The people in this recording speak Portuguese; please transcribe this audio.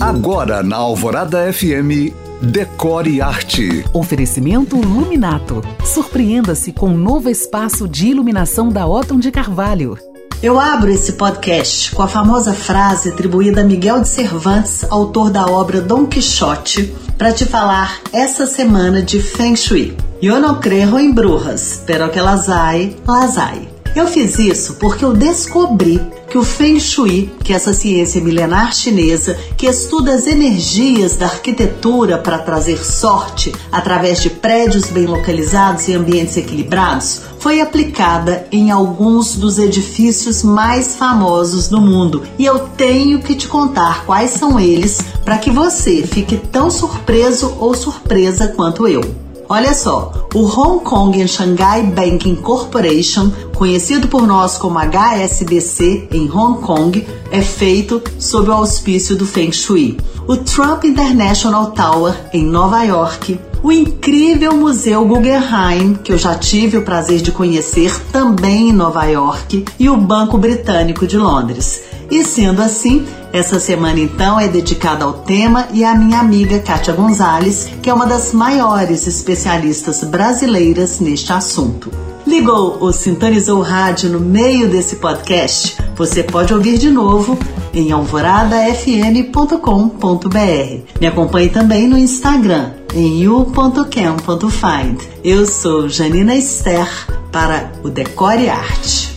Agora na Alvorada FM, Decore Arte. Oferecimento Luminato. Surpreenda-se com um novo espaço de iluminação da Otton de Carvalho. Eu abro esse podcast com a famosa frase atribuída a Miguel de Cervantes, autor da obra Dom Quixote, para te falar essa semana de Feng Shui. Eu não creio em brujas, pero que las hay, las hay. Eu fiz isso porque eu descobri que o Feng Shui, que é essa ciência milenar chinesa que estuda as energias da arquitetura para trazer sorte através de prédios bem localizados e ambientes equilibrados, foi aplicada em alguns dos edifícios mais famosos do mundo. E eu tenho que te contar quais são eles para que você fique tão surpreso ou surpresa quanto eu. Olha só, o Hong Kong and Shanghai Banking Corporation, conhecido por nós como HSBC em Hong Kong, é feito sob o auspício do Feng Shui. O Trump International Tower em Nova York, o incrível Museu Guggenheim, que eu já tive o prazer de conhecer também em Nova York, e o Banco Britânico de Londres. E sendo assim, essa semana então é dedicada ao tema e à minha amiga Kátia Gonzalez, que é uma das maiores especialistas brasileiras neste assunto. Ligou ou sintonizou o rádio no meio desse podcast? Você pode ouvir de novo em alvoradafm.com.br. Me acompanhe também no Instagram em you.cam.find. Eu sou Janina Esther para o Decore Arte.